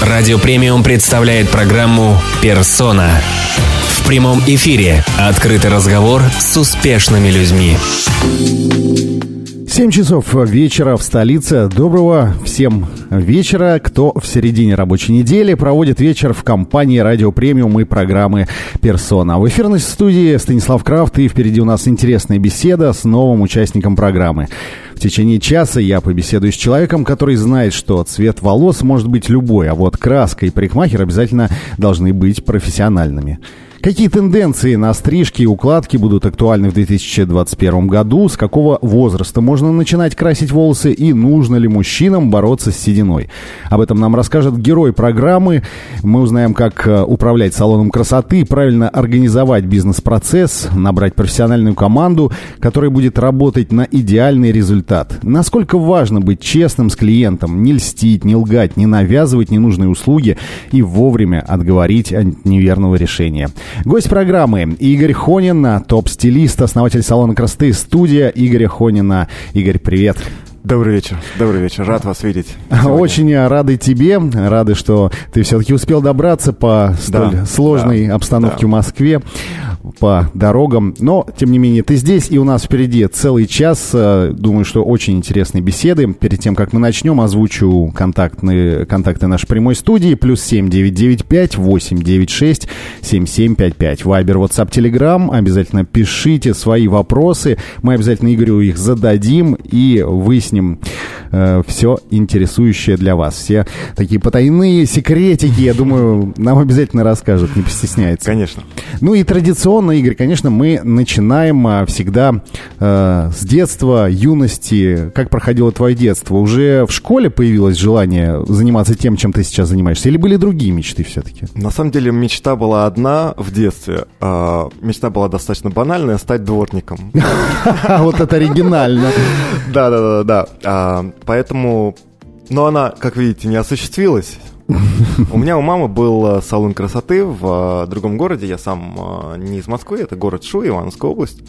Радио Премиум представляет программу «Персона». В прямом эфире открытый разговор с успешными людьми. 7 часов вечера в столице. Доброго всем вечера. Кто в середине рабочей недели проводит вечер в компании «Радио Премиум» и программы «Персона». В эфирной студии Станислав Крафт и впереди у нас интересная беседа с новым участником программы. В течение часа я побеседую с человеком, который знает, что цвет волос может быть любой, а вот краска и парикмахер обязательно должны быть профессиональными. Какие тенденции на стрижки и укладки будут актуальны в 2021 году? С какого возраста можно начинать красить волосы? И нужно ли мужчинам бороться с сединой? Об этом нам расскажет герой программы. Мы узнаем, как э, управлять салоном красоты, правильно организовать бизнес-процесс, набрать профессиональную команду, которая будет работать на идеальный результат. Насколько важно быть честным с клиентом, не льстить, не лгать, не навязывать ненужные услуги и вовремя отговорить от неверного решения. Гость программы Игорь Хонин, топ-стилист, основатель салона красоты «Студия» Игоря Хонина. Игорь, привет. Добрый вечер, добрый вечер, рад вас видеть. Сегодня. Очень рады тебе, рады, что ты все-таки успел добраться по столь да, сложной да, обстановке да. в Москве по дорогам. Но, тем не менее, ты здесь, и у нас впереди целый час. Э, думаю, что очень интересные беседы. Перед тем, как мы начнем, озвучу контактные, контакты нашей прямой студии. Плюс семь девять девять пять восемь девять шесть семь семь пять пять. Вайбер, WhatsApp, Telegram. Обязательно пишите свои вопросы. Мы обязательно Игорю их зададим и выясним э, все интересующее для вас. Все такие потайные секретики, я думаю, нам обязательно расскажут, не постесняется. Конечно. Ну и традиционно, Игорь, конечно, мы начинаем а, всегда э, с детства, юности. Как проходило твое детство? Уже в школе появилось желание заниматься тем, чем ты сейчас занимаешься? Или были другие мечты все-таки? На самом деле мечта была одна в детстве. Э, мечта была достаточно банальная — стать дворником. Вот это оригинально. Да-да-да. А, поэтому... Но она, как видите, не осуществилась. У меня у мамы был э, салон красоты в э, другом городе. Я сам э, не из Москвы, это город Шу, Ивановская область.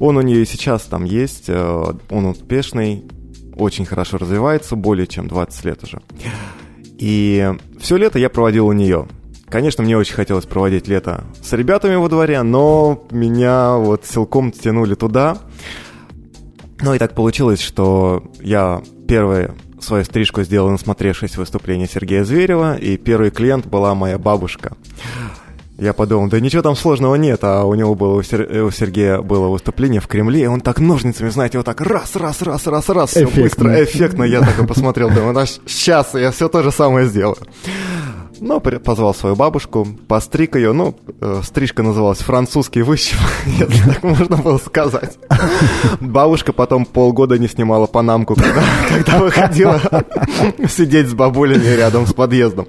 Он у нее сейчас там есть, он успешный, очень хорошо развивается, более чем 20 лет уже. И все лето я проводил у нее. Конечно, мне очень хотелось проводить лето с ребятами во дворе, но меня вот силком тянули туда. Ну и так получилось, что я первое свою стрижку сделал, насмотревшись выступление Сергея Зверева, и первый клиент была моя бабушка. Я подумал, да ничего там сложного нет, а у него было, у, Сер... у Сергея было выступление в Кремле, и он так ножницами, знаете, вот так раз, раз, раз, раз, раз, все быстро, эффектно. Я так и посмотрел, думаю, ну сейчас я все то же самое сделаю. Ну, позвал свою бабушку, постриг ее. Ну, э, стрижка называлась «Французский выщип», если так можно было сказать. Бабушка потом полгода не снимала панамку, когда, когда выходила сидеть с бабулями рядом с подъездом.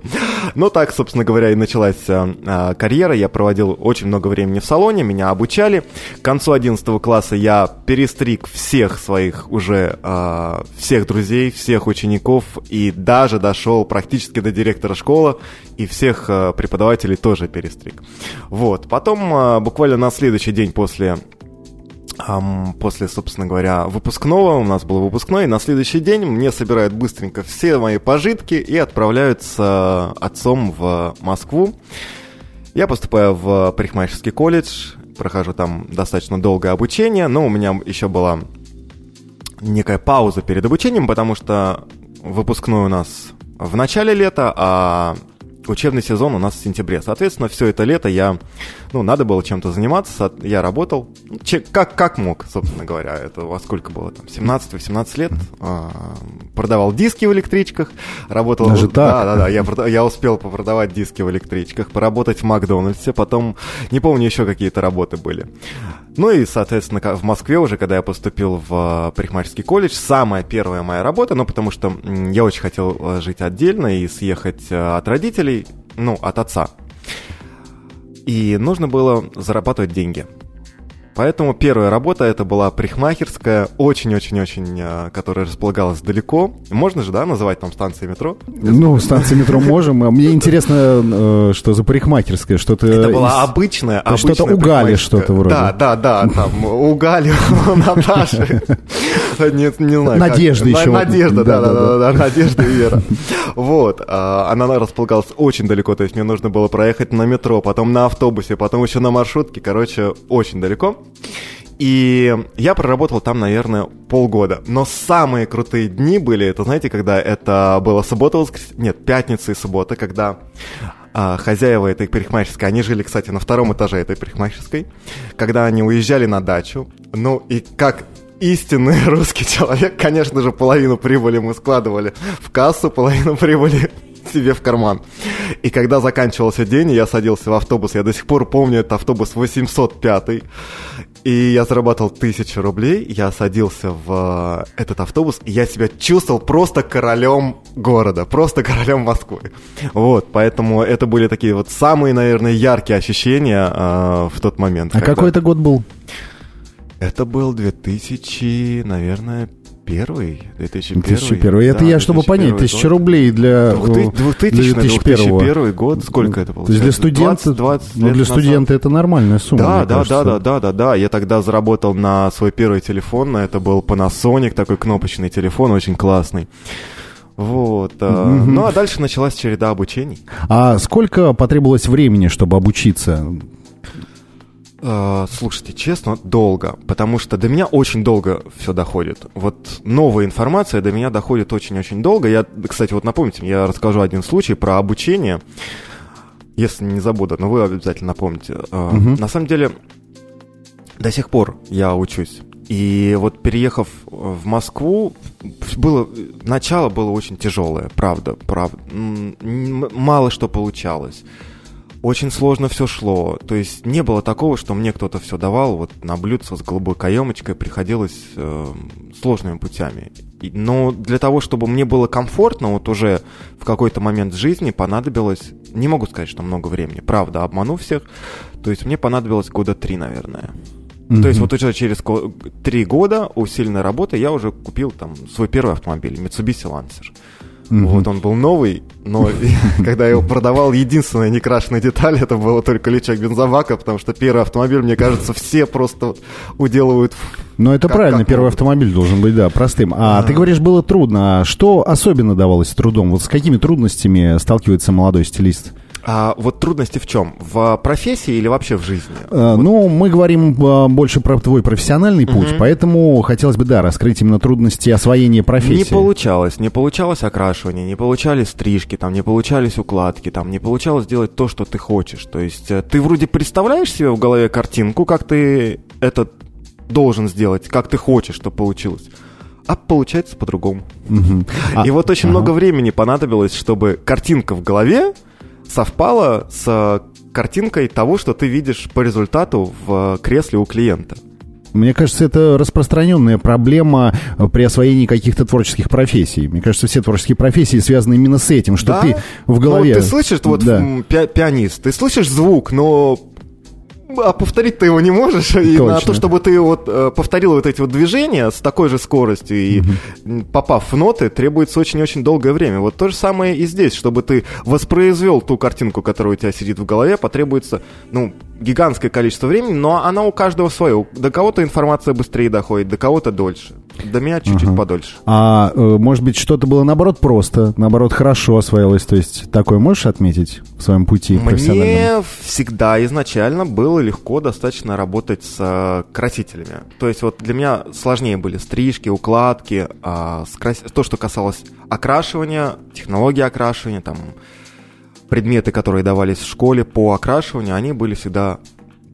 Ну, так, собственно говоря, и началась а, карьера. Я проводил очень много времени в салоне, меня обучали. К концу 11 класса я перестриг всех своих уже, а, всех друзей, всех учеников и даже дошел практически до директора школы и всех э, преподавателей тоже перестриг. Вот. Потом э, буквально на следующий день после после, собственно говоря, выпускного, у нас был выпускной, на следующий день мне собирают быстренько все мои пожитки и отправляются отцом в Москву. Я поступаю в парикмахерский колледж, прохожу там достаточно долгое обучение, но у меня еще была некая пауза перед обучением, потому что выпускной у нас в начале лета, а учебный сезон у нас в сентябре. Соответственно, все это лето я, ну, надо было чем-то заниматься, я работал, как, как мог, собственно говоря, это во сколько было, там, 17-18 лет, а, продавал диски в электричках, работал... Даже так? Да, да, да, я, я успел попродавать диски в электричках, поработать в Макдональдсе, потом, не помню, еще какие-то работы были. Ну и, соответственно, в Москве уже, когда я поступил в а, парикмахерский колледж, самая первая моя работа, ну, потому что я очень хотел э, жить отдельно и съехать э, от родителей, ну, от отца. И нужно было зарабатывать деньги. Поэтому первая работа это была парикмахерская, очень-очень-очень, э, которая располагалась далеко. Можно же, да, называть там станции метро? Ну, станции метро можем. А Мне интересно, э, что за парикмахерская, что-то... Это была обычная, есть что-то обычная угали что-то вроде. Да, да, да, там угали Наташи. Не, не знаю. Надежда На- еще. Надежда, да, да, да, Надежда и Вера. Вот. а, Она располагалась очень далеко, то есть мне нужно было проехать на метро, потом на автобусе, потом еще на маршрутке, короче, очень далеко. И я проработал там, наверное, полгода. Но самые крутые дни были, это знаете, когда это было суббота, нет, пятница и суббота, когда а, хозяева этой парикмахерской, они жили, кстати, на втором этаже этой парикмахерской, когда они уезжали на дачу, ну и как истинный русский человек, конечно же, половину прибыли мы складывали в кассу, половину прибыли себе в карман. И когда заканчивался день, я садился в автобус, я до сих пор помню этот автобус 805, и я зарабатывал тысячу рублей, я садился в э, этот автобус, и я себя чувствовал просто королем города, просто королем Москвы. Вот, поэтому это были такие вот самые, наверное, яркие ощущения э, в тот момент. А когда- какой это год был? Это был 2000, наверное, первый, 2001. 2001. Это Да, я, чтобы 2001 понять, год. тысяча рублей для... Двухты- э, 2000, для 2001 2001. год, сколько это То есть для получается? студента, 20, 20 ну, для назад. студента это нормальная сумма. Да, да, кажется. да, да, да, да, да. Я тогда заработал на свой первый телефон, это был Panasonic, такой кнопочный телефон, очень классный. Вот. Мгм. Ну а дальше началась череда обучений. А сколько потребовалось времени, чтобы обучиться? Э, Слушайте, честно, долго, потому что до меня очень долго все доходит. Вот новая информация до меня доходит очень-очень долго. Я, кстати, вот напомните, я расскажу один случай про обучение, если не забуду, но вы обязательно напомните. Э, Мгм. На самом деле, до сих пор я учусь. И вот переехав в Москву, было начало было очень тяжелое, правда, правда. Мало что получалось. Очень сложно все шло. То есть не было такого, что мне кто-то все давал вот на блюдце с голубой каемочкой, приходилось э, сложными путями. И- но для того, чтобы мне было комфортно, вот уже в какой-то момент жизни понадобилось, не могу сказать, что много времени, правда, обману всех, то есть мне понадобилось года три, наверное. То есть вот уже через три года усиленной работы я уже купил там свой первый автомобиль, Mitsubishi Lancer. Мгм. Вот он был новый, но когда я его продавал, единственная некрашенная деталь это было только лючок бензобака, потому что первый автомобиль, мне кажется, все просто уделывают. Ну, это Как- правильно, как первый могут. автомобиль должен быть, да, простым. А ты говоришь, было трудно. А что особенно давалось трудом? Вот с какими трудностями сталкивается молодой стилист? А вот трудности в чем? В профессии или вообще в жизни? Э, Ну, мы говорим э, больше про твой профессиональный путь, Мгм. поэтому хотелось бы, да, раскрыть именно трудности освоения профессии. Не получалось, не получалось окрашивание, не получались стрижки, там не получались укладки, там не получалось делать то, что ты хочешь. То есть э, ты вроде представляешь себе в голове картинку, как ты это должен сделать, как ты хочешь, чтобы получилось. А получается по-другому. Мгм. А, И вот очень ага. много времени понадобилось, чтобы картинка в голове совпала с картинкой того, что ты видишь по результату в кресле у клиента. Мне кажется, это распространенная проблема э, при освоении каких-то творческих профессий. Мне кажется, все творческие профессии связаны именно с этим, что Да? ты в голове... Ну, ты слышишь, вот Да. пи- пианист, ты слышишь звук, но а повторить ты его не можешь. И на Точно. то, чтобы ты вот э, повторил вот эти вот движения с такой же скоростью и м, попав в ноты, требуется очень-очень долгое время. Вот то же самое и здесь, чтобы ты воспроизвел ту картинку, которая у тебя сидит в голове, потребуется, ну, гигантское количество времени, но она у каждого свое. До кого-то информация быстрее доходит, до кого-то дольше. До меня чуть-чуть подольше. А э, может быть, что-то было наоборот просто, наоборот хорошо освоилось. То есть такое можешь отметить в своем пути? Мне всегда изначально было легко достаточно работать с э, красителями. То есть вот для меня сложнее были стрижки, укладки, а, крас- то, что касалось окрашивания, технологии окрашивания, там предметы, которые давались в школе по окрашиванию, они были всегда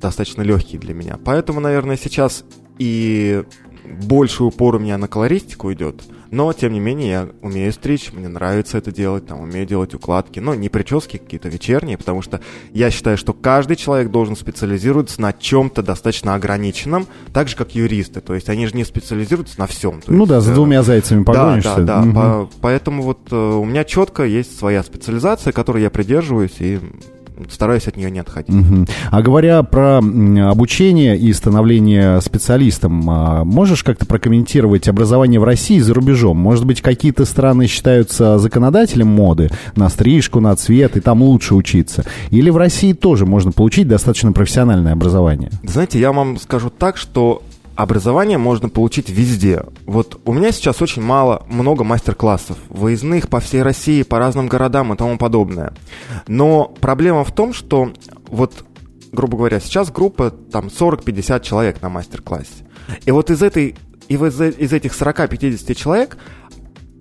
достаточно легкие для меня. Поэтому, наверное, сейчас и больше упор у меня на колористику идет. Но, тем не менее, я умею стричь, мне нравится это делать, там, умею делать укладки. Но не прически какие-то вечерние, потому что я считаю, что каждый человек должен специализироваться на чем-то достаточно ограниченном, так же, как юристы. То есть они же не специализируются на всем. Ну есть, да, за э, двумя зайцами да, погонишься. да, да. Мгм. По- поэтому вот э, у меня четко есть своя специализация, которой я придерживаюсь, и стараюсь от нее не отходить. Мгм. А говоря про обучение и становление специалистом, а, можешь как-то прокомментировать образование в России и за рубежом? Может быть, какие-то страны считаются законодателем моды на стрижку, на цвет, и там лучше учиться? Или в России тоже можно получить достаточно профессиональное образование? Знаете, я вам скажу так, что образование можно получить везде. Вот у меня сейчас очень мало, много мастер-классов, выездных по всей России, по разным городам и тому подобное. Но проблема в том, что вот, грубо говоря, сейчас группа там 40-50 человек на мастер-классе. И вот из этой и из, из этих 40-50 человек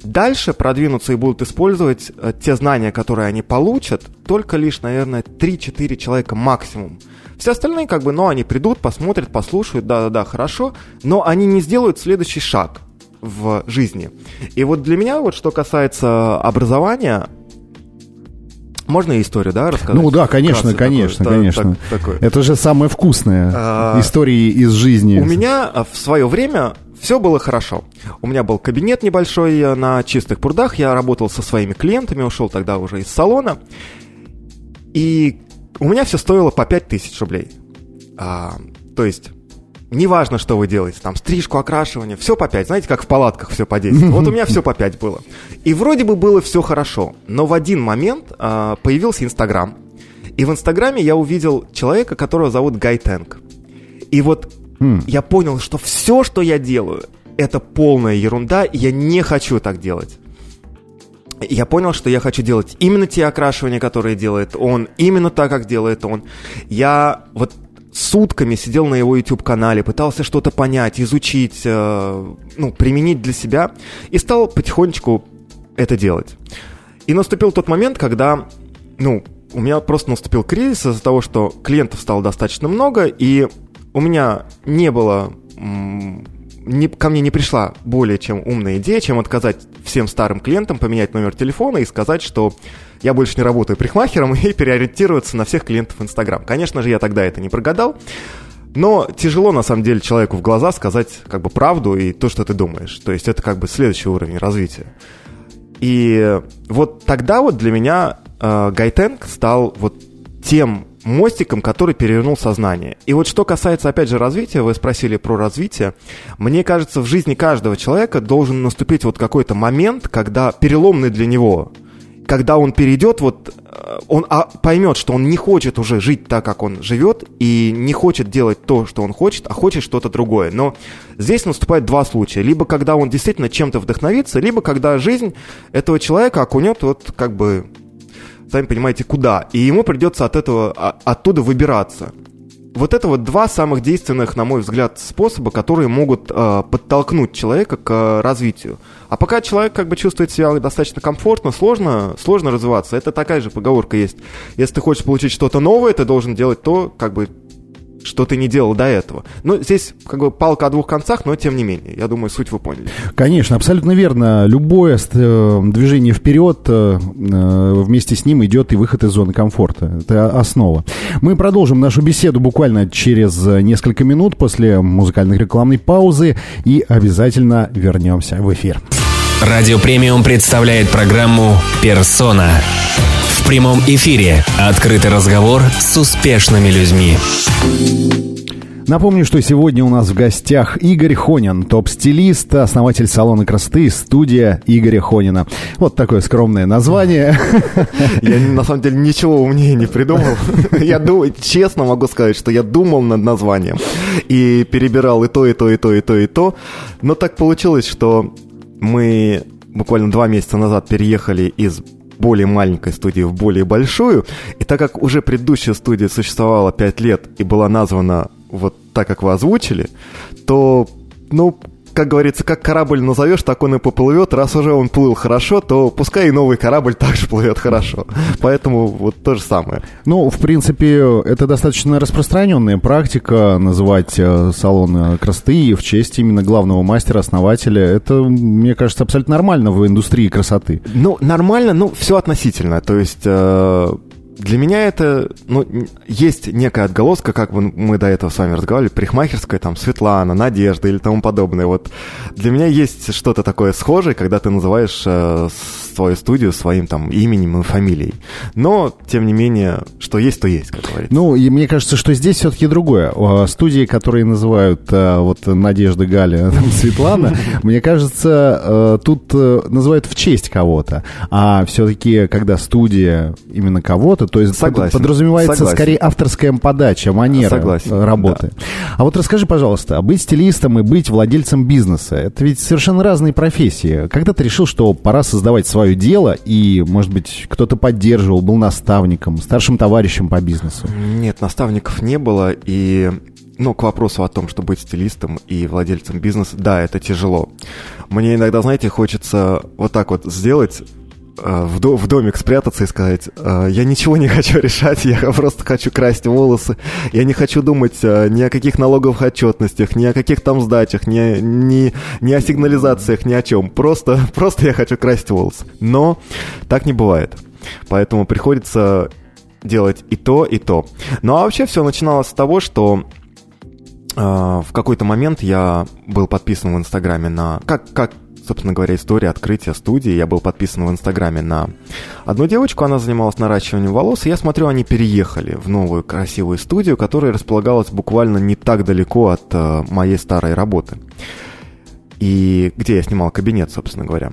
дальше продвинутся и будут использовать э, те знания, которые они получат, только лишь, наверное, 3-4 человека максимум. Все остальные, как бы, ну, они придут, посмотрят, послушают, да-да-да, хорошо, но они не сделают следующий шаг в жизни. И вот для меня, вот что касается образования, можно историю, да, рассказать? Ну да, конечно, Вкратце конечно, такое, конечно. так- такое. Это же самое вкусное. А, Истории из жизни. У меня а, в свое время все было хорошо. У меня был кабинет небольшой э, на чистых прудах, я работал со своими клиентами, ушел тогда уже из салона. И у меня все стоило по 5000 рублей. А, то есть, неважно, что вы делаете, там, стрижку, окрашивание, все по 5. Знаете, как в палатках все по 10. Вот у меня все по 5 было. И вроде бы было все хорошо. Но в один момент а, появился Инстаграм. И в Инстаграме я увидел человека, которого зовут Гай Тэнк. И вот Хм. я понял, что все, что я делаю, это полная ерунда, и я не хочу так делать. Я понял, что я хочу делать именно те окрашивания, которые делает он, именно так, как делает он. Я вот сутками сидел на его YouTube-канале, пытался что-то понять, изучить, э, ну, применить для себя, и стал потихонечку это делать. И наступил тот момент, когда, ну, у меня просто наступил кризис из-за того, что клиентов стало достаточно много, и у меня не было... не- ко мне не пришла более чем умная идея, чем отказать всем старым клиентам, поменять номер телефона и сказать, что я больше не работаю парикмахером и переориентироваться на всех клиентов Инстаграм. Конечно же, я тогда это не прогадал, но тяжело, на самом деле, человеку в глаза сказать как бы правду и то, что ты думаешь. То есть это как бы следующий уровень развития. И вот тогда вот для меня э, Гайтенг стал вот тем мостиком, который перевернул сознание. И вот что касается, опять же, развития, вы спросили про развитие, мне кажется, в жизни каждого человека должен наступить вот какой-то момент, когда переломный для него, когда он перейдет, вот э, он а, поймет, что он не хочет уже жить так, как он живет, и не хочет делать то, что он хочет, а хочет что-то другое. Но здесь наступает два случая. Либо когда он действительно чем-то вдохновится, либо когда жизнь этого человека окунет вот как бы, сами понимаете, куда. И ему придется от этого, а- оттуда выбираться. Вот это вот два самых действенных, на мой взгляд, способа, которые могут э, подтолкнуть человека к э, развитию. А пока человек как бы чувствует себя достаточно комфортно, сложно, сложно развиваться. Это такая же поговорка есть. Если ты хочешь получить что-то новое, ты должен делать то, как бы, что ты не делал до этого. Ну, здесь как бы палка о двух концах, но тем не менее. Я думаю, суть вы поняли. Конечно, абсолютно верно. Любое э, движение вперед, э, э, вместе с ним идет и выход из зоны комфорта. Это основа. Мы продолжим нашу беседу буквально через несколько минут после музыкальной рекламной паузы и обязательно вернемся в эфир. Радио Премиум представляет программу «Персона». В прямом эфире открытый разговор с успешными людьми. Напомню, что сегодня у нас в гостях Игорь Хонин, топ-стилист, основатель салона красоты, студия Игоря Хонина. Вот такое скромное название. Я на самом деле ничего умнее не придумал. Я честно могу сказать, что я думал над названием и перебирал и то, и то, и то, и то, и то. Но так получилось, что мы буквально два месяца назад переехали из более маленькой студии в более большую. И так как уже предыдущая студия существовала 5 лет и была названа вот так, как вы озвучили, то, ну, как говорится, как корабль назовешь, так он и поплывет. Раз уже он плыл хорошо, то пускай и новый корабль также плывет хорошо. Поэтому вот то же самое. Ну, в принципе, это достаточно распространенная практика называть э, салон красоты в честь именно главного мастера, основателя. Это, мне кажется, абсолютно нормально в индустрии красоты. Ну, нормально, ну, все относительно. То есть, э, для меня это, ну, есть некая отголоска, как мы до этого с вами разговаривали, парикмахерская, там, Светлана, Надежда или тому подобное. Вот для меня есть что-то такое схожее, когда ты называешь э, свою студию своим там именем и фамилией. Но, тем не менее, что есть, то есть, как говорится. Ну, и мне кажется, что здесь все-таки другое. Студии, которые называют э, вот Надежда, Галя, там, Светлана, мне кажется, э, тут э, называют в честь кого-то. А все-таки, когда студия именно кого-то, то есть Согласен. подразумевается Согласен. скорее авторская подача, манера Согласен, работы. А вот расскажи, пожалуйста, быть стилистом и быть владельцем бизнеса, это ведь совершенно разные профессии. Когда ты решил, что пора создавать свое дело, и, может быть, кто-то поддерживал, был наставником, старшим товарищем по бизнесу? Нет, наставников не было, и ну, к вопросу о том, что быть стилистом и владельцем бизнеса, да, это тяжело. Мне иногда, знаете, хочется вот так вот сделать в, до, в домик спрятаться и сказать, э, я ничего не хочу решать, я просто хочу красть волосы, я не хочу думать э, ни о каких налоговых отчетностях, ни о каких там сдачах, ни, ни, ни о сигнализациях, ни о чем. Просто, просто я хочу красить волосы. Но так не бывает. Поэтому приходится делать и то, и то. Ну а вообще все начиналось с того, что э, в какой-то момент я был подписан в Инстаграме на... Как, как собственно говоря, история открытия студии. Я был подписан в Инстаграме на одну девочку, она занималась наращиванием волос, и я смотрю, они переехали в новую красивую студию, которая располагалась буквально не так далеко от э, моей старой работы. И где я снимал кабинет, собственно говоря.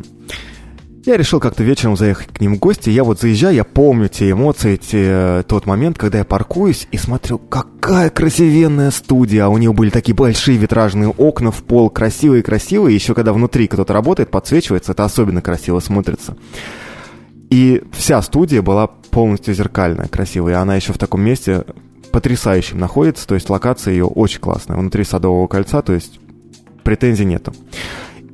Я решил как-то вечером заехать к ним в гости. Я вот заезжаю, я помню те эмоции, те, тот момент, когда я паркуюсь и смотрю, какая красивенная студия. А у нее были такие большие витражные окна в пол, красивые-красивые. Еще когда внутри кто-то работает, подсвечивается, это особенно красиво смотрится. И вся студия была полностью зеркальная, красивая. Она еще в таком месте потрясающем находится. То есть локация ее очень классная. Внутри Садового кольца, то есть претензий нету.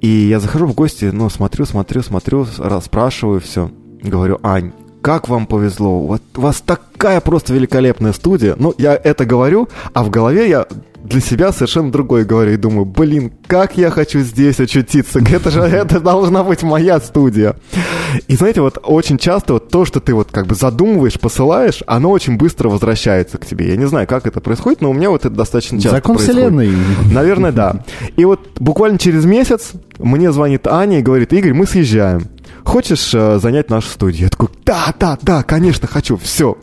И я захожу в гости, ну, смотрю, смотрю, смотрю, расспрашиваю все. Говорю, Ань, как вам повезло, вот у вас такая просто великолепная студия. Ну, я это говорю, а в голове я для себя совершенно другое говорю и думаю, блин, как я хочу здесь очутиться, это же это должна быть моя студия. И знаете, вот очень часто вот то, что ты вот как бы задумываешь, посылаешь, оно очень быстро возвращается к тебе. Я не знаю, как это происходит, но у меня вот это достаточно часто Закон происходит. вселенной. Наверное, да. И вот буквально через месяц мне звонит Аня и говорит, Игорь, мы съезжаем. Хочешь э, занять нашу студию? Я такой, да, да, да, конечно, хочу, все.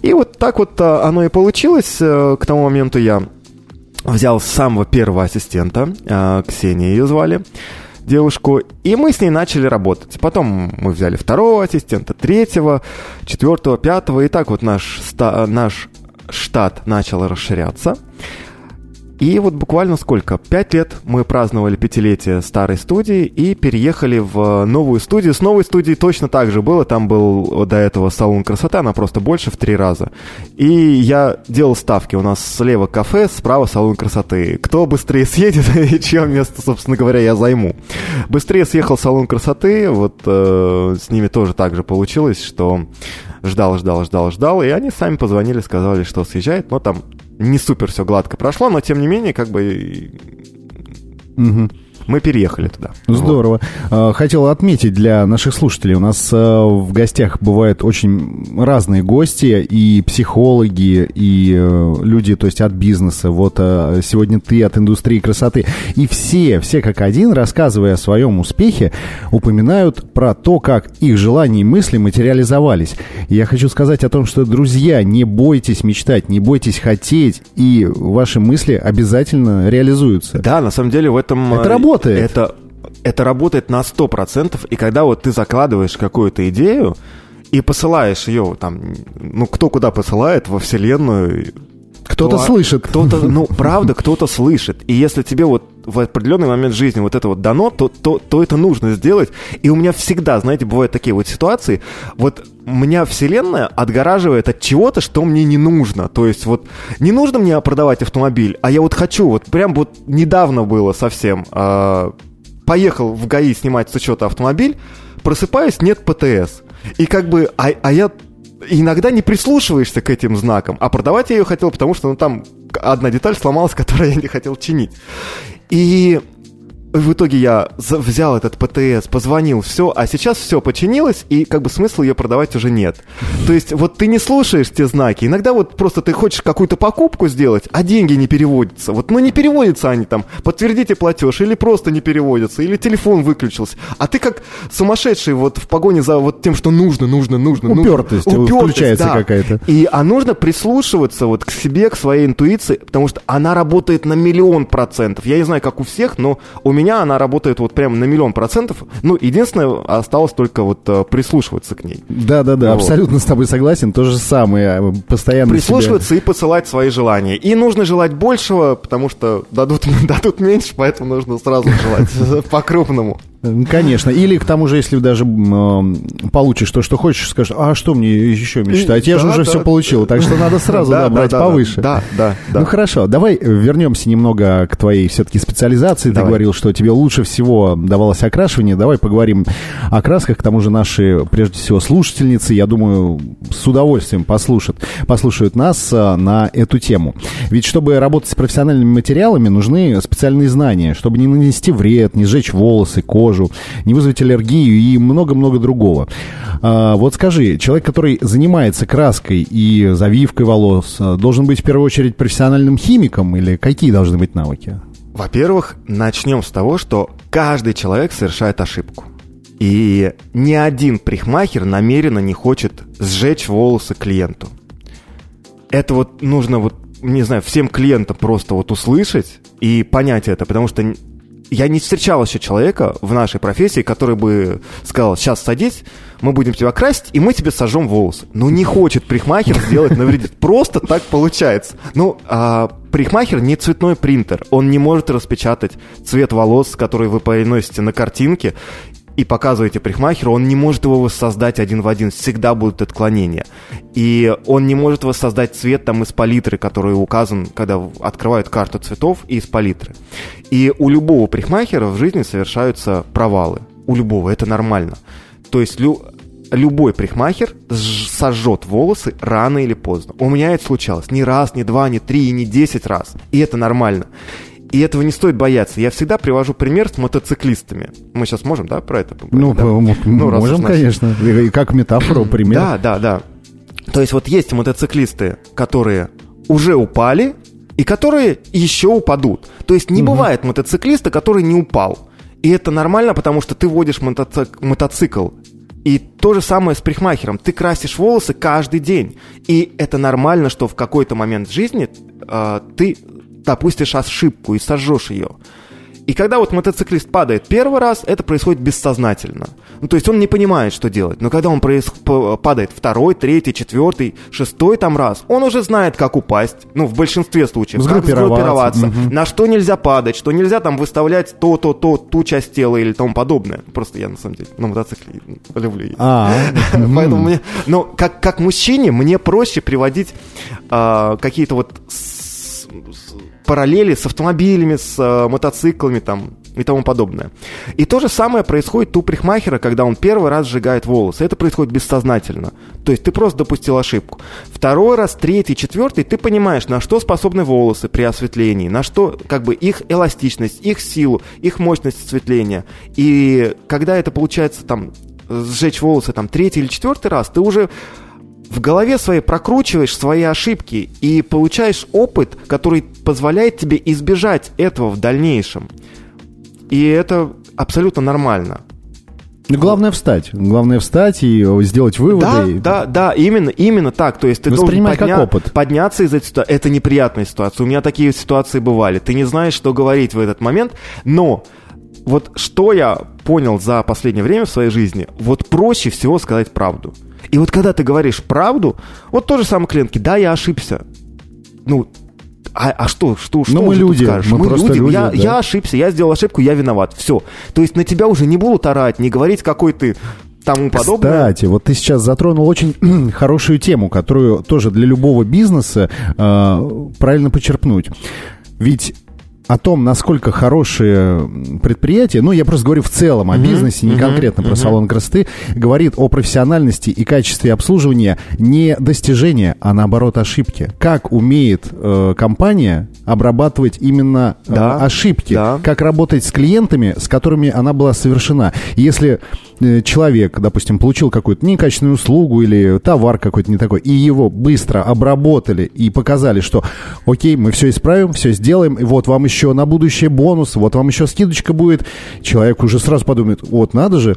И вот так вот э, оно и получилось. Э, к тому моменту я взял самого первого ассистента, э, Ксения ее звали, девушку, и мы с ней начали работать. Потом мы взяли второго ассистента, третьего, четвертого, пятого, и так вот наш, наш штат начал расширяться. И вот буквально сколько? Пять лет мы праздновали пятилетие старой студии и переехали в новую студию. С новой студией точно так же было. Там был до этого салон красоты, она просто больше в три раза. И я делал ставки. У нас слева кафе, справа салон красоты. Кто быстрее съедет и чье место, собственно говоря, я займу. Быстрее съехал салон красоты. Вот э, с ними тоже так же получилось, что ждал, ждал, ждал, ждал. И они сами позвонили, сказали, что съезжает. Но там не супер все гладко прошло, но тем не менее, как бы Мгм. Мы переехали туда. Здорово. А, Хотел отметить для наших слушателей, у нас а, в гостях бывают очень разные гости, и психологи, и э, люди, то есть от бизнеса. Вот а, сегодня ты от индустрии красоты. И все, все как один, рассказывая о своем успехе, упоминают про то, как их желания и мысли материализовались. И я хочу сказать о том, что, друзья, не бойтесь мечтать, не бойтесь хотеть, и ваши мысли обязательно реализуются. Да, на самом деле в этом... Это э, работает. Это, это работает на 100%, и когда вот ты закладываешь какую-то идею и посылаешь ее там, ну, кто куда посылает, во Вселенную... Кто-то то- слышит. Кто-то, ну, правда, кто-то слышит. И если тебе вот в определенный момент жизни вот это вот дано, то, то, то это нужно сделать. И у меня всегда, знаете, бывают такие вот ситуации, вот меня вселенная отгораживает от чего-то, что мне не нужно. То есть вот не нужно мне продавать автомобиль, а я вот хочу, вот прям вот недавно было совсем, а, поехал в ГАИ снимать с учета автомобиль, просыпаюсь, нет ПТС. И как бы, а, а я иногда не прислушиваешься к этим знакам, а продавать я ее хотел, потому что ну, там одна деталь сломалась, которую я не хотел чинить. И в итоге я взял этот ПТС, позвонил, все, а сейчас все починилось, и как бы смысла ее продавать уже нет. То есть вот ты не слушаешь те знаки, иногда вот просто ты хочешь какую-то покупку сделать, а деньги не переводятся. Вот, ну не переводятся они там, подтвердите платеж, или просто не переводятся, или телефон выключился. А ты как сумасшедший вот в погоне за вот тем, что нужно, нужно, нужно. нужно. Упертость, включается какая-то. И а нужно прислушиваться вот к себе, к своей интуиции, потому что она работает на миллион процентов. Я не знаю, как у всех, но у меня она работает вот прям на миллион процентов. Ну, единственное, осталось только вот э, прислушиваться к ней. Да-да-да, Вот. абсолютно с тобой согласен. То же самое. э, Постоянно Прислушиваться и посылать свои желания. И нужно желать большего, потому что дадут, дадут меньше, поэтому нужно сразу желать по-крупному. Конечно. Или к тому же, если даже э, получишь то, что хочешь, скажешь, а что мне еще мечтать? Я же Да, уже да. все получил, так что надо сразу да, брать повыше. Да, да, да. Ну хорошо, давай вернемся немного к твоей все-таки специализации. Ты Давай. говорил, что тебе лучше всего давалось окрашивание. Давай поговорим о красках. К тому же наши, прежде всего, слушательницы, я думаю, с удовольствием послушают, послушают нас а, на эту тему. Ведь чтобы работать с профессиональными материалами, нужны специальные знания, чтобы не нанести вред, не сжечь волосы, кожу, не вызвать аллергию и много-много другого. А, вот скажи, человек, который занимается краской и завивкой волос, а, должен быть в первую очередь профессиональным химиком или какие должны быть навыки? Во-первых, начнем с того, что каждый человек совершает ошибку. И ни один парикмахер намеренно не хочет сжечь волосы клиенту. Это вот нужно вот, не знаю, всем клиентам просто вот услышать и понять это, потому что я не встречал еще человека в нашей профессии, который бы сказал, сейчас садись, мы будем тебя красить, и мы тебе сожжем волосы. Ну, не хочет парикмахер сделать навредить. Просто так получается. Ну, а парикмахер не цветной принтер. Он не может распечатать цвет волос, который вы переносите на картинке, и показываете парикмахеру, он не может его воссоздать один в один, всегда будут отклонения. И он не может воссоздать цвет там из палитры, который указан, когда открывают карту цветов и из палитры. И у любого парикмахера в жизни совершаются провалы. У любого, это нормально. То есть лю- любой парикмахер сж- сожжет волосы рано или поздно. У меня это случалось не раз, не два, не три, не десять раз. И это нормально. И этого не стоит бояться. Я всегда привожу пример с мотоциклистами. Мы сейчас можем, да, про это поговорить? Ну, Да. м- Ну, можем, конечно. И как метафору, пример. Да, да, да. То есть вот есть мотоциклисты, которые уже упали и которые еще упадут. То есть не бывает мотоциклиста, который не упал. И это нормально, потому что ты водишь мотоцик- мотоцикл. И то же самое с парикмахером. Ты красишь волосы каждый день. И это нормально, что в какой-то момент жизни э, ты допустишь ошибку и сожжешь ее. И когда вот мотоциклист падает первый раз, это происходит бессознательно. Ну, то есть он не понимает, что делать. Но когда он проис- падает второй, третий, четвертый, шестой там раз, он уже знает, как упасть. Ну, в большинстве случаев. Как Сгруппироваться. сгруппироваться. На что нельзя падать, что нельзя там выставлять то, то, то, ту часть тела или тому подобное. Просто я, на самом деле, на мотоцикле люблю ездить. А, Поэтому мне, но как, как мужчине мне проще приводить а, какие-то вот параллели с автомобилями, с а, мотоциклами там и тому подобное. И то же самое происходит у парикмахера, когда он первый раз сжигает волосы. Это происходит бессознательно. То есть ты просто допустил ошибку. Второй раз, третий, четвертый, ты понимаешь, на что способны волосы при осветлении, на что как бы их эластичность, их силу, их мощность осветления. И когда это получается там сжечь волосы там третий или четвертый раз, ты уже в голове своей прокручиваешь свои ошибки и получаешь опыт, который позволяет тебе избежать этого в дальнейшем. И это абсолютно нормально. Ну, главное встать. Главное встать и сделать выводы. Да, и- да, да, именно, именно так. То есть ты должен Воспринимать как опыт. подняться из этой ситуации. Это неприятная ситуация. У меня такие ситуации бывали. Ты не знаешь, что говорить в этот момент, но вот что я понял за последнее время в своей жизни, вот проще всего сказать правду. И вот когда ты говоришь правду, вот то же самое клиентки, да, я ошибся. Ну, а, а что, что, что Ну, мы люди, скажешь? мы просто люди, я, да. я ошибся, я сделал ошибку, я виноват. Все. То есть на тебя уже не будут орать, не говорить, какой ты тому подобное. Кстати, вот ты сейчас затронул очень хорошую тему, которую тоже для любого бизнеса э, правильно почерпнуть. Ведь о том, насколько хорошие предприятия, ну, я просто говорю в целом о бизнесе, не конкретно про салон красоты, говорит о профессиональности и качестве обслуживания не достижения, а наоборот ошибки. Как умеет э, компания обрабатывать именно э, Да, ошибки, да. как работать с клиентами, с которыми она была совершена. Если э, человек, допустим, получил какую-то некачественную услугу или товар какой-то не такой, и его быстро обработали и показали, что окей, мы все исправим, все сделаем, и вот вам еще на будущее бонус, вот вам еще скидочка будет, человек уже сразу подумает, вот надо же,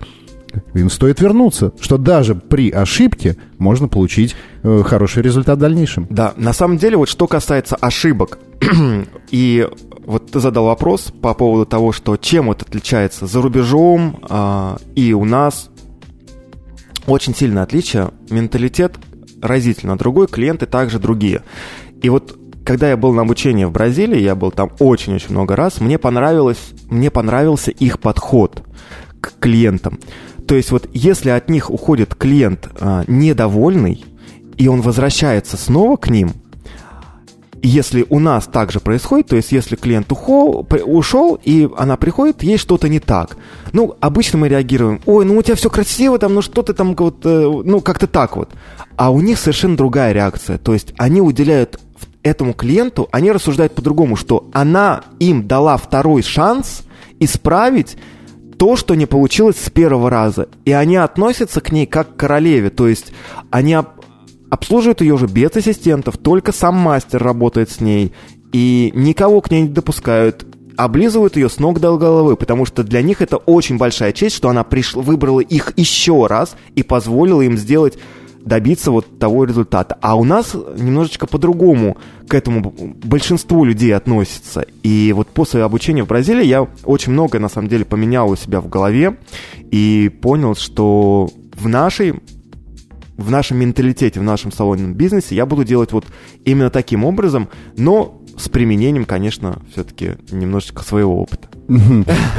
им стоит вернуться, что даже при ошибке можно получить э, хороший результат в дальнейшем. Да, на самом деле, вот что касается ошибок, и вот ты задал вопрос по поводу того, что чем это отличается за рубежом а, и у нас. Очень сильное отличие, менталитет разительно другой, клиенты также другие. И вот когда я был на обучении в Бразилии, я был там очень-очень много раз, мне понравилось, мне понравился их подход к клиентам. То есть вот если от них уходит клиент а, недовольный, и он возвращается снова к ним, если у нас так же происходит, то есть если клиент ухо- при- ушел, и она приходит, ей что-то не так. Ну, обычно мы реагируем, ой, ну у тебя все красиво, там, ну что ты там, вот, э, ну как-то так вот. А у них совершенно другая реакция. То есть они уделяют этому клиенту, они рассуждают по-другому, что она им дала второй шанс исправить то, что не получилось с первого раза. И они относятся к ней как к королеве. То есть они об- обслуживают ее уже без ассистентов, только сам мастер работает с ней. И никого к ней не допускают. Облизывают ее с ног до головы, потому что для них это очень большая честь, что она пришла, выбрала их еще раз и позволила им сделать добиться вот того результата. А у нас немножечко по-другому к этому большинству людей относится. И вот после обучения в Бразилии я очень многое, на самом деле, поменял у себя в голове и понял, что в нашей в нашем менталитете, в нашем салонном бизнесе я буду делать вот именно таким образом, но с применением, конечно, все-таки немножечко своего опыта.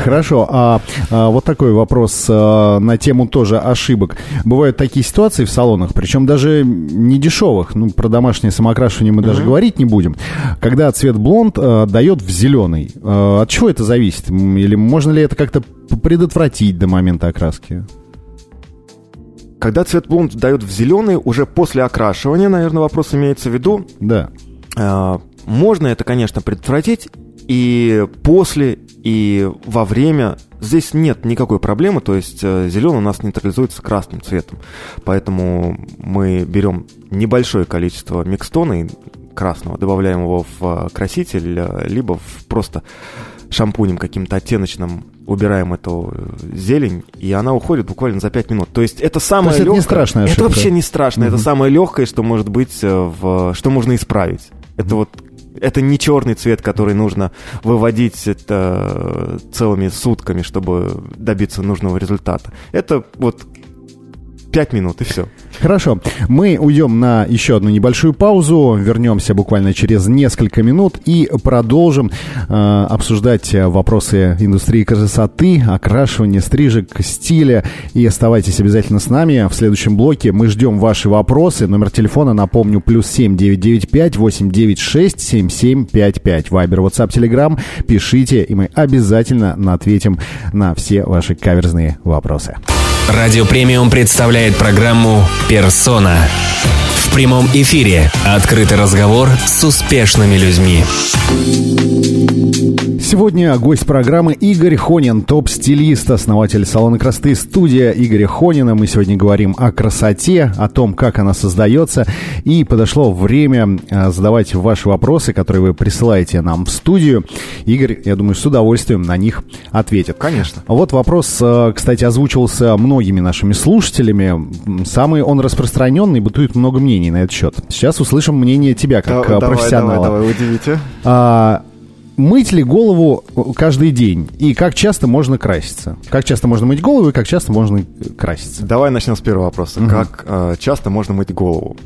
Хорошо, а, а, вот такой вопрос а, на тему тоже ошибок. Бывают такие ситуации в салонах, причем даже не дешевых, ну, про домашнее самокрашивание мы даже говорить не будем, когда цвет блонд а, дает в зеленый. А, от чего это зависит? Или можно ли это как-то предотвратить до момента окраски? Когда цвет блонд дают в зеленый, уже после окрашивания, наверное, вопрос имеется в виду, Да. А, Можно это, конечно, предотвратить и после, и во время. Здесь нет никакой проблемы, то есть зеленый у нас нейтрализуется красным цветом. Поэтому мы берем небольшое количество микстона и красного, добавляем его в э, краситель, э, либо в просто шампунем каким-то оттеночным убираем эту э, зелень, и она уходит буквально за 5 минут. То есть это самое есть это не легкое- страшная Это вообще не страшно, это самое легкое, что может быть, э, в, что можно исправить. Это вот это не черный цвет, который нужно выводить это целыми сутками, чтобы добиться нужного результата. Это вот 5 минут и все. Хорошо, мы уйдем на еще одну небольшую паузу, вернемся буквально через несколько минут и продолжим э, обсуждать э, вопросы индустрии красоты, окрашивания, стрижек, стиля. И оставайтесь обязательно с нами. В следующем блоке мы ждем ваши вопросы. Номер телефона, напомню, плюс семь девять девять пять восемь девять шесть семь семь пять пять. Вайбер, WhatsApp, Telegram. Пишите, и мы обязательно ответим на все ваши каверзные вопросы. Радио Премиум представляет программу «Персона». В прямом эфире открытый разговор с успешными людьми. Сегодня гость программы Игорь Хонин, топ-стилист, основатель салона красоты студия Игоря Хонина. Мы сегодня говорим о красоте, о том, как она создается. И подошло время а, задавать ваши вопросы, которые вы присылаете нам в студию. Игорь, я думаю, с удовольствием на них ответит. Конечно. Вот вопрос, э, кстати, озвучивался многими нашими слушателями. Самый он распространенный, бытует много мнений на этот счет. Сейчас услышим мнение тебя, как Да- э, давай, профессионала. давай, давай, удивите. А, мыть ли голову каждый день? И как часто можно краситься? Как часто можно мыть голову и как часто можно краситься? Давай начнем с первого вопроса. Как э, часто можно мыть голову?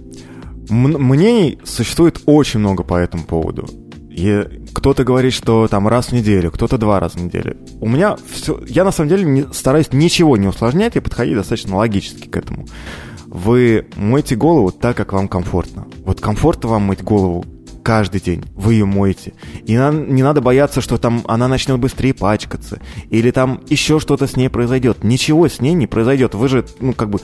М- мнений существует очень много по этому поводу. И кто-то говорит, что там раз в неделю, кто-то два раза в неделю. У меня все... Я на самом деле не, стараюсь ничего не усложнять и подходить достаточно логически к этому. Вы моете голову так, как вам комфортно. Вот комфортно вам мыть голову каждый день. Вы ее моете. И не надо бояться, что там она начнет быстрее пачкаться. Или там еще что-то с ней произойдет. Ничего с ней не произойдет. Вы же, ну, как бы,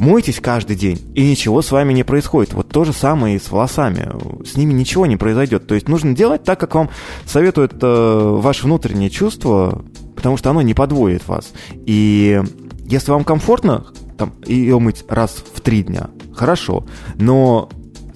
моетесь каждый день, и ничего с вами не происходит. Вот то же самое и с волосами. С ними ничего не произойдет. То есть нужно делать так, как вам советует э, ваше внутреннее чувство, потому что оно не подводит вас. И если вам комфортно там, ее мыть раз в три дня, хорошо. Но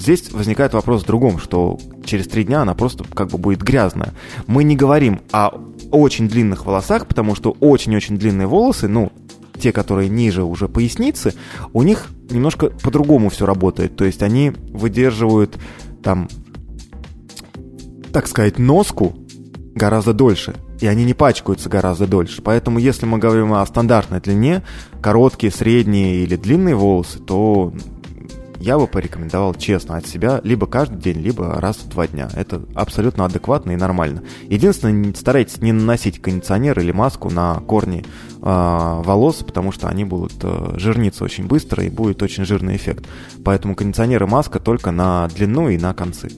Здесь возникает вопрос в другом, что через три дня она просто как бы будет грязная. Мы не говорим о очень длинных волосах, потому что очень-очень длинные волосы, ну, те, которые ниже уже поясницы, у них немножко по-другому все работает. То есть они выдерживают там, так сказать, носку гораздо дольше, и они не пачкаются гораздо дольше. Поэтому если мы говорим о стандартной длине, короткие, средние или длинные волосы, то я бы порекомендовал честно от себя либо каждый день, либо раз в два дня. Это абсолютно адекватно и нормально. Единственное, старайтесь не наносить кондиционер или маску на корни э, волос, потому что они будут э, жирниться очень быстро и будет очень жирный эффект. Поэтому кондиционер и маска только на длину и на концы.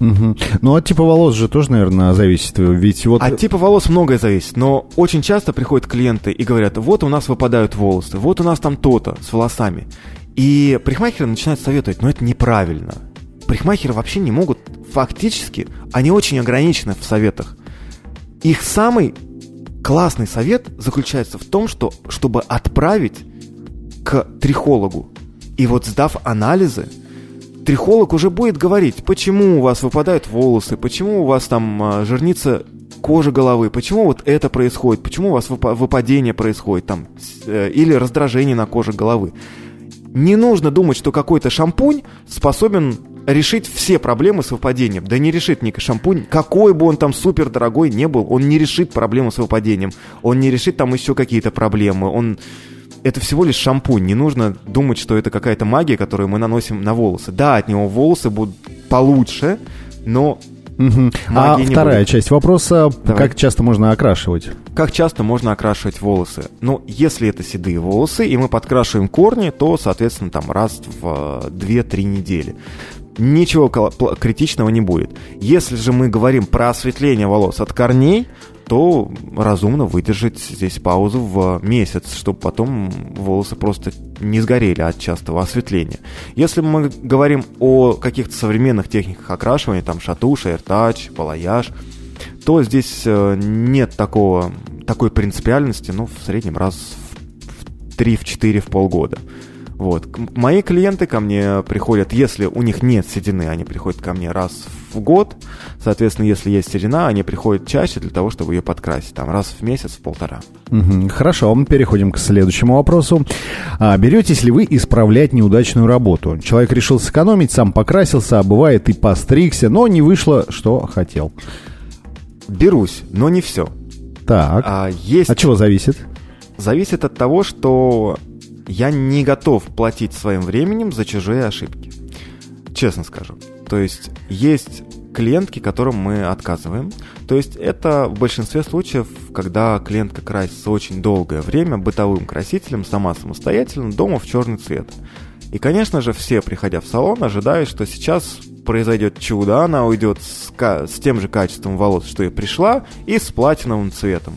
Угу. Ну, от типа волос же тоже, наверное, зависит. Ведь вот... От типа волос многое зависит, но очень часто приходят клиенты и говорят, вот у нас выпадают волосы, вот у нас там то-то с волосами. И парикмахеры начинают советовать, но это неправильно. Парикмахеры вообще не могут, фактически, они очень ограничены в советах. Их самый классный совет заключается в том, что чтобы отправить к трихологу, и вот сдав анализы, трихолог уже будет говорить, почему у вас выпадают волосы, почему у вас там а, жирнится кожа головы, почему вот это происходит, почему у вас выпадение происходит там, э, или раздражение на коже головы не нужно думать, что какой-то шампунь способен решить все проблемы с выпадением. Да не решит Ника шампунь, какой бы он там супер дорогой не был, он не решит проблему с выпадением. Он не решит там еще какие-то проблемы. Он это всего лишь шампунь. Не нужно думать, что это какая-то магия, которую мы наносим на волосы. Да, от него волосы будут получше, но Угу. А вторая будет. часть вопроса, Давай. как часто можно окрашивать? Как часто можно окрашивать волосы? Ну, если это седые волосы, и мы подкрашиваем корни, то, соответственно, там раз в 2-3 недели ничего критичного не будет. Если же мы говорим про осветление волос от корней, то разумно выдержать здесь паузу в месяц, чтобы потом волосы просто не сгорели от частого осветления. Если мы говорим о каких-то современных техниках окрашивания, там шатуш, AirTouch, балаяж, то здесь э, нет такого, такой принципиальности, ну, в среднем раз в 3-4 в полгода. Вот. Мои клиенты ко мне приходят, если у них нет седины, они приходят ко мне раз в год. Соответственно, если есть седина, они приходят чаще для того, чтобы ее подкрасить. Там раз в месяц, в полтора. Угу. Хорошо, мы переходим к следующему вопросу. А, беретесь ли вы исправлять неудачную работу? Человек решил сэкономить, сам покрасился, а бывает и постригся, но не вышло, что хотел. Берусь, но не все. Так. А, есть... От чего зависит? Зависит от того, что я не готов платить своим временем за чужие ошибки. Честно скажу. То есть есть клиентки, которым мы отказываем. То есть это в большинстве случаев, когда клиентка красится очень долгое время бытовым красителем, сама самостоятельно, дома в черный цвет. И, конечно же, все, приходя в салон, ожидают, что сейчас произойдет чудо, она уйдет с, с тем же качеством волос, что и пришла, и с платиновым цветом.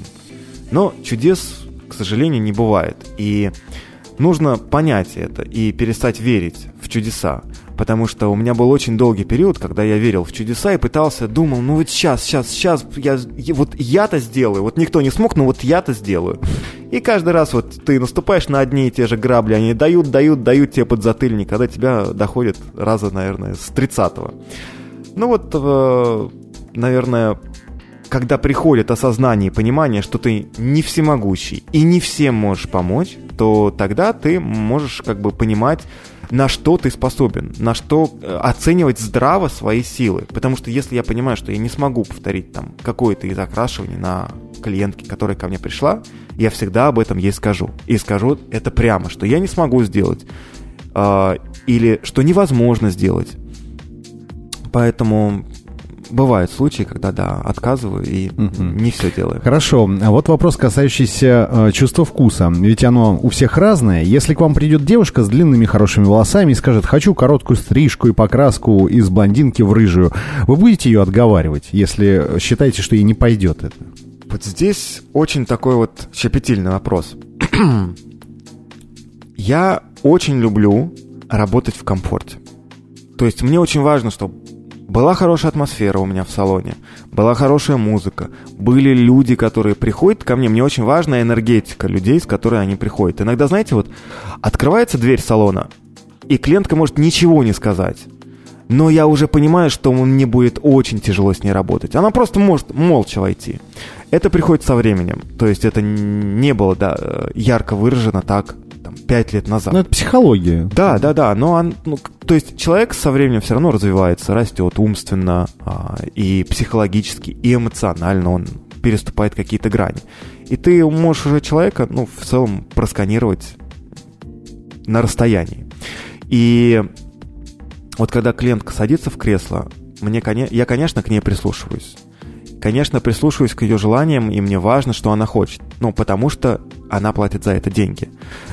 Но чудес, к сожалению, не бывает. И нужно понять это и перестать верить в чудеса. Потому что у меня был очень долгий период, когда я верил в чудеса и пытался, думал, ну вот сейчас, сейчас, сейчас, я, вот я-то сделаю. Вот никто не смог, но вот я-то сделаю. И каждый раз вот ты наступаешь на одни и те же грабли, они дают, дают, дают тебе подзатыльник, когда тебя доходит раза, наверное, с 30-го. Ну вот, э, наверное, когда приходит осознание и понимание, что ты не всемогущий и не всем можешь помочь, то тогда ты можешь как бы понимать, на что ты способен, на что э, оценивать здраво свои силы. Потому что если я понимаю, что я не смогу повторить там какое-то из окрашиваний на клиентке, которая ко мне пришла, я всегда об этом ей скажу. И скажу это прямо, что я не смогу сделать. Э, или что невозможно сделать. Поэтому бывают случаи, когда, да, отказываю и не все делаю. Хорошо. А вот вопрос, касающийся э, чувства вкуса. Ведь оно у всех разное. Если к вам придет девушка с длинными хорошими волосами и скажет, хочу короткую стрижку и покраску из блондинки в рыжую, вы будете ее отговаривать, если считаете, что ей не пойдет это? Вот здесь очень такой вот щепетильный вопрос. Я очень люблю работать в комфорте. То есть мне очень важно, чтобы была хорошая атмосфера у меня в салоне, была хорошая музыка, были люди, которые приходят ко мне. Мне очень важна энергетика людей, с которой они приходят. Иногда, знаете, вот открывается дверь салона, и клиентка может ничего не сказать. Но я уже понимаю, что мне будет очень тяжело с ней работать. Она просто может молча войти. Это приходит со временем. То есть это не было да, ярко выражено так 5 лет назад. Ну, это психология. Да, да, да. Но он, ну, то есть человек со временем все равно развивается, растет умственно а, и психологически, и эмоционально он переступает какие-то грани. И ты можешь уже человека, ну, в целом просканировать на расстоянии. И вот когда клиентка садится в кресло, мне, я, конечно, к ней прислушиваюсь. Конечно, прислушиваюсь к ее желаниям, и мне важно, что она хочет. Ну, потому что она платит за это деньги.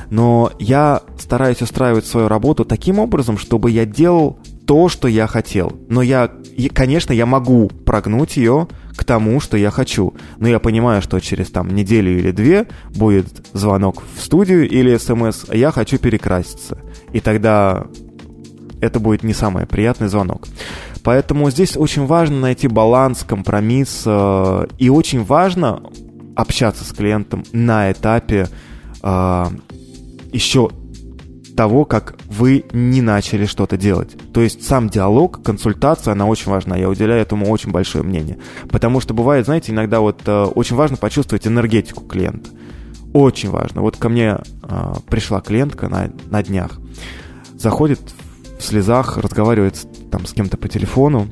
Но я стараюсь устраивать свою работу таким образом, чтобы я делал то, что я хотел. Но я, конечно, я могу прогнуть ее к тому, что я хочу. Но я понимаю, что через там неделю или две будет звонок в студию или смс, я хочу перекраситься. И тогда это будет не самый приятный звонок. Поэтому здесь очень важно найти баланс, компромисс, э, и очень важно общаться с клиентом на этапе э, еще того, как вы не начали что-то делать. То есть сам диалог, консультация, она очень важна. Я уделяю этому очень большое мнение. Потому что бывает, знаете, иногда вот э, очень важно почувствовать энергетику клиента. Очень важно. Вот ко мне э, пришла клиентка на, на днях. Заходит в слезах, разговаривает там с кем-то по телефону.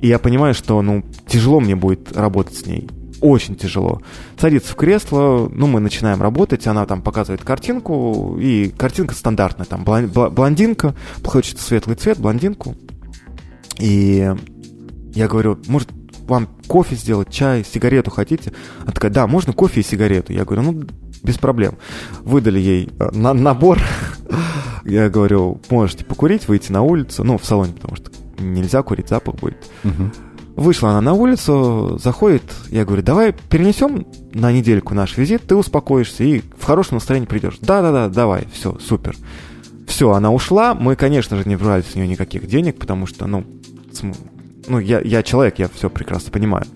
И я понимаю, что, ну, тяжело мне будет работать с ней очень тяжело. Садится в кресло, ну, мы начинаем работать, она там показывает картинку, и картинка стандартная, там, блондинка, хочется светлый цвет, блондинку. И я говорю, может, вам кофе сделать, чай, сигарету хотите? Она такая, да, можно кофе и сигарету. Я говорю, ну, без проблем. Выдали ей э, на набор. Я говорю, можете покурить, выйти на улицу, ну, в салоне, потому что нельзя курить, запах будет. Угу. Вышла она на улицу, заходит, я говорю, давай перенесем на недельку наш визит, ты успокоишься и в хорошем настроении придешь. Да-да-да, давай, все, супер. Все, она ушла, мы, конечно же, не брали с нее никаких денег, потому что, ну, ну я, я человек, я все прекрасно понимаю.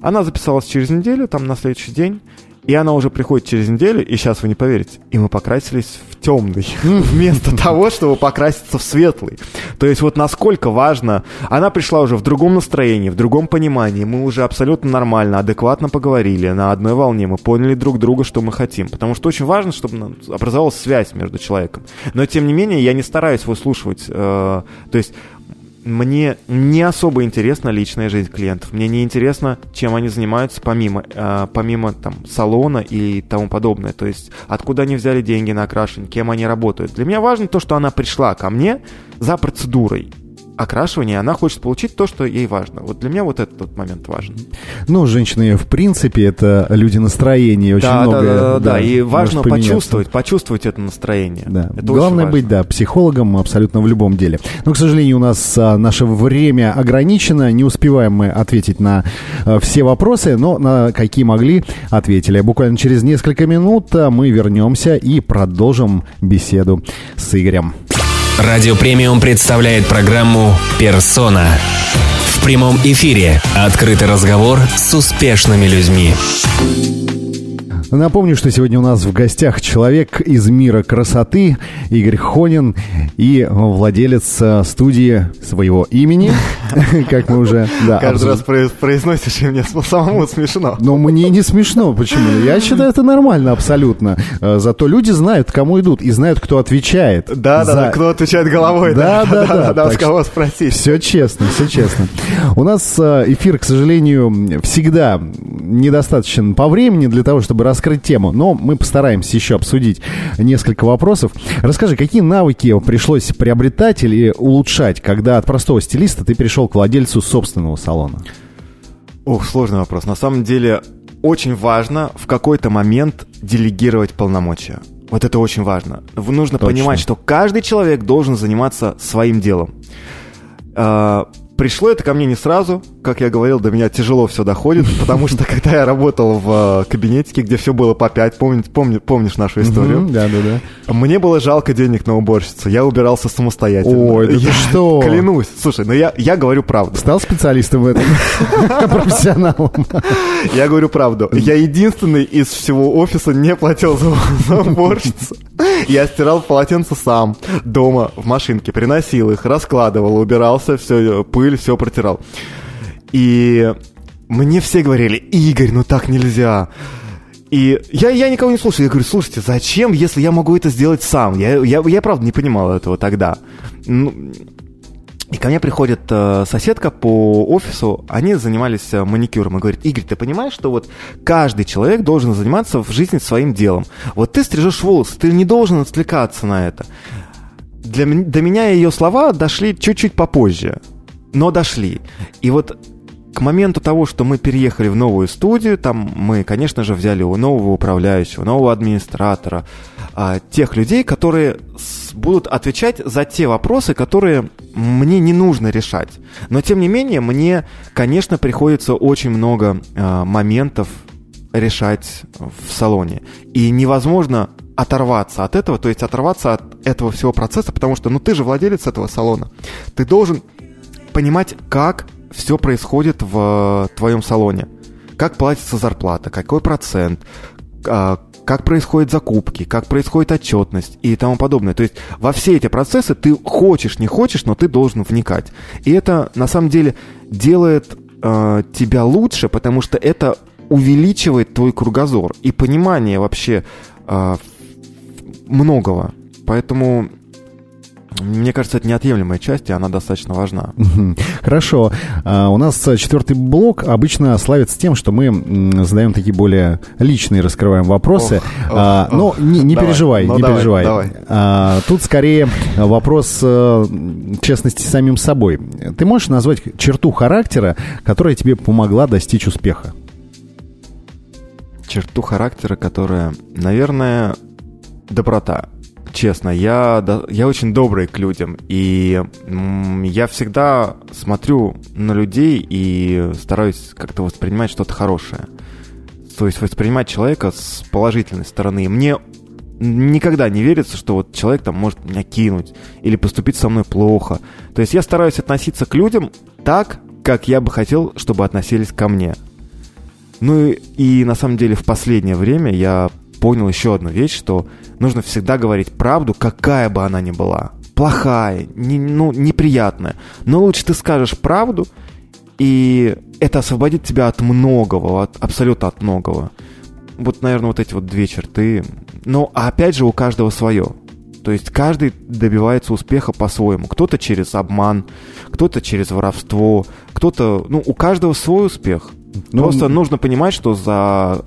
Она записалась через неделю, там на следующий день, и она уже приходит через неделю, и сейчас вы не поверите, и мы покрасились в темный, вместо того, чтобы покраситься в светлый. То есть вот насколько важно, она пришла уже в другом настроении, в другом понимании, мы уже абсолютно нормально, адекватно поговорили, на одной волне, мы поняли друг друга, что мы хотим. Потому что очень важно, чтобы образовалась связь между человеком. Но тем не менее, я не стараюсь выслушивать, э, то есть мне не особо интересна личная жизнь клиентов. Мне не интересно, чем они занимаются помимо, э, помимо там, салона и тому подобное. То есть, откуда они взяли деньги на окрашивание, кем они работают. Для меня важно то, что она пришла ко мне за процедурой окрашивания, она хочет получить то, что ей важно. Вот для меня вот этот вот момент важен. Ну, женщины, в принципе, это люди настроения, очень да, много. Да, да, да, да, и важно почувствовать, почувствовать это настроение. Да. Это Главное быть, да, психологом абсолютно в любом деле. Но, к сожалению, у нас а, наше время ограничено, не успеваем мы ответить на а, все вопросы, но на какие могли, ответили. Буквально через несколько минут а, мы вернемся и продолжим беседу с Игорем. Радио Премиум представляет программу «Персона». В прямом эфире открытый разговор с успешными людьми. Напомню, что сегодня у нас в гостях человек из мира красоты, Игорь Хонин, и владелец э, студии своего имени, как мы уже... Да, Каждый раз произносишь, и мне самому смешно. Но мне не смешно. Почему? Я считаю, это нормально абсолютно. Э, зато люди знают, кому идут, и знают, кто отвечает. Да, да, кто отвечает головой. Да, да, с кого спросить. Все честно, все честно. У нас э, эфир, к сожалению, всегда недостаточен по времени для того, чтобы раскрыть тему, но мы постараемся еще обсудить несколько вопросов. Расскажи, какие навыки пришлось приобретать или улучшать, когда от простого стилиста ты перешел к владельцу собственного салона? Ох, сложный вопрос. На самом деле, очень важно в какой-то момент делегировать полномочия. Вот это очень важно. Нужно Точно. понимать, что каждый человек должен заниматься своим делом. Пришло это ко мне не сразу, как я говорил, до меня тяжело все доходит, потому что когда я работал в э, кабинетике, где все было по пять, помни, помни, помнишь нашу историю? Да, да, да. Мне было жалко денег на уборщицу, я убирался самостоятельно. Ой, да что? Клянусь. Слушай, ну я, я говорю правду. Стал специалистом в этом? Профессионалом? Я говорю правду. Я единственный из всего офиса не платил за, за уборщицу. Я стирал полотенца сам дома в машинке, приносил их, раскладывал, убирался, все, пыль, все протирал. И мне все говорили, Игорь, ну так нельзя. И я, я никого не слушаю. Я говорю, слушайте, зачем, если я могу это сделать сам? Я, я, я правда не понимал этого тогда. Ну, и ко мне приходит э, соседка по офису, они занимались э, маникюром, и говорит, Игорь, ты понимаешь, что вот каждый человек должен заниматься в жизни своим делом. Вот ты стрижешь волосы, ты не должен отвлекаться на это. Для, до меня ее слова дошли чуть-чуть попозже, но дошли. И вот к моменту того, что мы переехали в новую студию, там мы, конечно же, взяли у нового управляющего, нового администратора, а, тех людей, которые с, будут отвечать за те вопросы, которые мне не нужно решать. Но, тем не менее, мне, конечно, приходится очень много а, моментов решать в салоне. И невозможно оторваться от этого, то есть оторваться от этого всего процесса, потому что, ну, ты же владелец этого салона. Ты должен понимать, как все происходит в твоем салоне. Как платится зарплата, какой процент, а, как происходят закупки, как происходит отчетность и тому подобное. То есть во все эти процессы ты хочешь, не хочешь, но ты должен вникать. И это на самом деле делает э, тебя лучше, потому что это увеличивает твой кругозор и понимание вообще э, многого. Поэтому мне кажется, это неотъемлемая часть, и она достаточно важна. Хорошо. А, у нас четвертый блок обычно славится тем, что мы задаем такие более личные, раскрываем вопросы. А, но не, переживай, ну, не переживай. А, тут скорее вопрос э, честности самим собой. Ты можешь назвать черту характера, которая тебе помогла достичь успеха? Черту характера, которая, наверное, доброта честно, я, я очень добрый к людям, и я всегда смотрю на людей и стараюсь как-то воспринимать что-то хорошее. То есть воспринимать человека с положительной стороны. Мне никогда не верится, что вот человек там может меня кинуть или поступить со мной плохо. То есть я стараюсь относиться к людям так, как я бы хотел, чтобы относились ко мне. Ну и, и на самом деле в последнее время я понял еще одну вещь, что нужно всегда говорить правду, какая бы она ни была. Плохая, не, ну, неприятная. Но лучше ты скажешь правду, и это освободит тебя от многого, от, абсолютно от многого. Вот, наверное, вот эти вот две черты. Но опять же, у каждого свое. То есть каждый добивается успеха по-своему. Кто-то через обман, кто-то через воровство, кто-то... Ну, у каждого свой успех. Ну, Просто нужно понимать, что за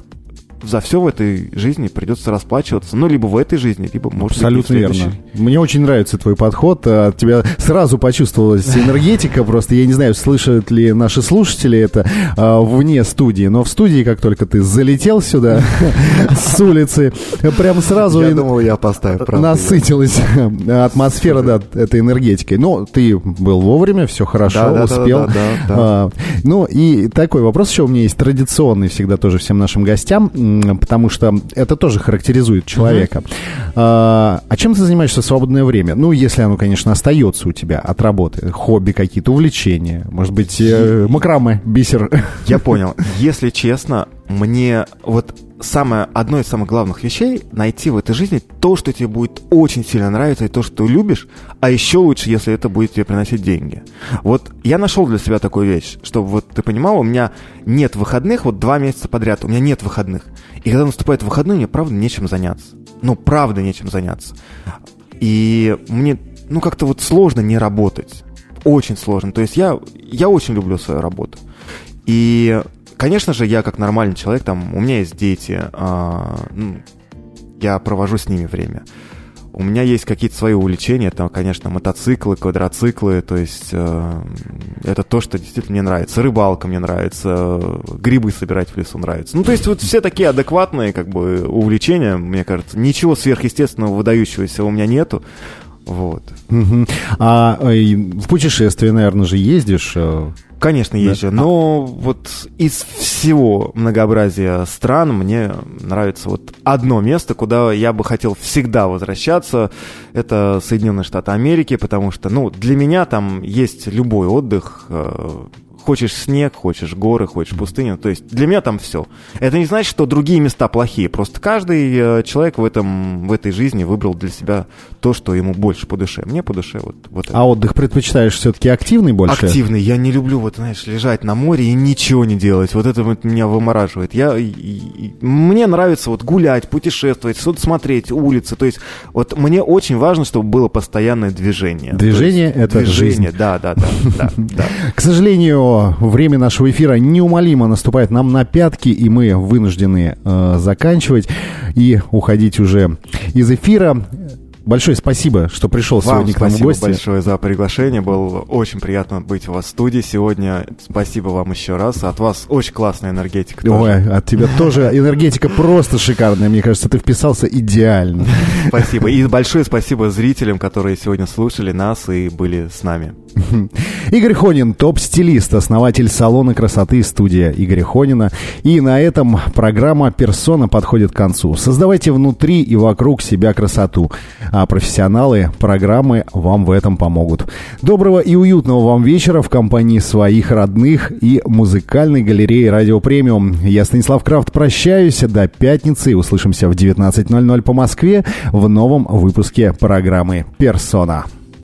за все в этой жизни придется расплачиваться. Ну, либо в этой жизни, либо, может Абсолютно быть, верно. Мне очень нравится твой подход. От тебя сразу почувствовалась энергетика. Просто я не знаю, слышат ли наши слушатели это а, вне студии. Но в студии, как только ты залетел сюда с улицы, прям сразу... Я думал, я поставлю, Насытилась атмосфера, да, этой энергетикой. Но ты был вовремя, все хорошо, успел. А, ну, и такой вопрос еще у меня есть традиционный всегда тоже всем нашим гостям потому что это тоже характеризует человека. Uh-huh. А, а чем ты занимаешься в свободное время? Ну, если оно, конечно, остается у тебя от работы. Хобби какие-то, увлечения. Может быть, э, макраме, бисер. Я понял. Если честно, мне вот самое, одно из самых главных вещей найти в этой жизни то, что тебе будет очень сильно нравиться, и то, что ты любишь, а еще лучше, если это будет тебе приносить деньги. Вот я нашел для себя такую вещь, чтобы вот ты понимал, у меня нет выходных, вот два месяца подряд, у меня нет выходных. И когда наступает выходной, мне правда нечем заняться. Ну, правда нечем заняться. И мне, ну, как-то вот сложно не работать. Очень сложно. То есть я, я очень люблю свою работу. И конечно же, я как нормальный человек, там, у меня есть дети, а, ну, я провожу с ними время. У меня есть какие-то свои увлечения, это, конечно, мотоциклы, квадроциклы, то есть э, это то, что действительно мне нравится. Рыбалка мне нравится, грибы собирать в лесу нравится. Ну, то есть вот все такие адекватные, как бы, увлечения, мне кажется. Ничего сверхъестественного, выдающегося у меня нету. Вот. Угу. А э, в путешествие, наверное, же ездишь? Э, Конечно, езжу. Да? Но вот из всего многообразия стран мне нравится вот одно место, куда я бы хотел всегда возвращаться. Это Соединенные Штаты Америки, потому что, ну, для меня там есть любой отдых, э, Хочешь снег, хочешь горы, хочешь пустыню. То есть для меня там все. Это не значит, что другие места плохие. Просто каждый э, человек в, этом, в этой жизни выбрал для себя то, что ему больше по душе. Мне по душе вот, вот это. А отдых предпочитаешь все-таки активный больше? Активный. Я не люблю, вот, знаешь, лежать на море и ничего не делать. Вот это вот меня вымораживает. Я, и, и, мне нравится вот гулять, путешествовать, что-то смотреть, улицы. То есть вот мне очень важно, чтобы было постоянное движение. Движение — это движение, жизнь. да, да, да, да. К сожалению, время нашего эфира неумолимо наступает нам на пятки, и мы вынуждены э, заканчивать и уходить уже из эфира. Большое спасибо, что пришел Вам сегодня к нам в гости. Спасибо большое за приглашение. Было очень приятно быть у вас в студии сегодня. Спасибо вам еще раз. От вас очень классная энергетика. Ой, от тебя тоже энергетика просто шикарная. Мне кажется, ты вписался идеально. Спасибо. И большое спасибо зрителям, которые сегодня слушали нас и были с нами. Игорь Хонин, топ-стилист, основатель салона красоты студия Игоря Хонина. И на этом программа «Персона» подходит к концу. Создавайте внутри и вокруг себя красоту, а профессионалы программы вам в этом помогут. Доброго и уютного вам вечера в компании своих родных и музыкальной галереи «Радио Премиум». Я, Станислав Крафт, прощаюсь до пятницы и услышимся в 19.00 по Москве в новом выпуске программы «Персона».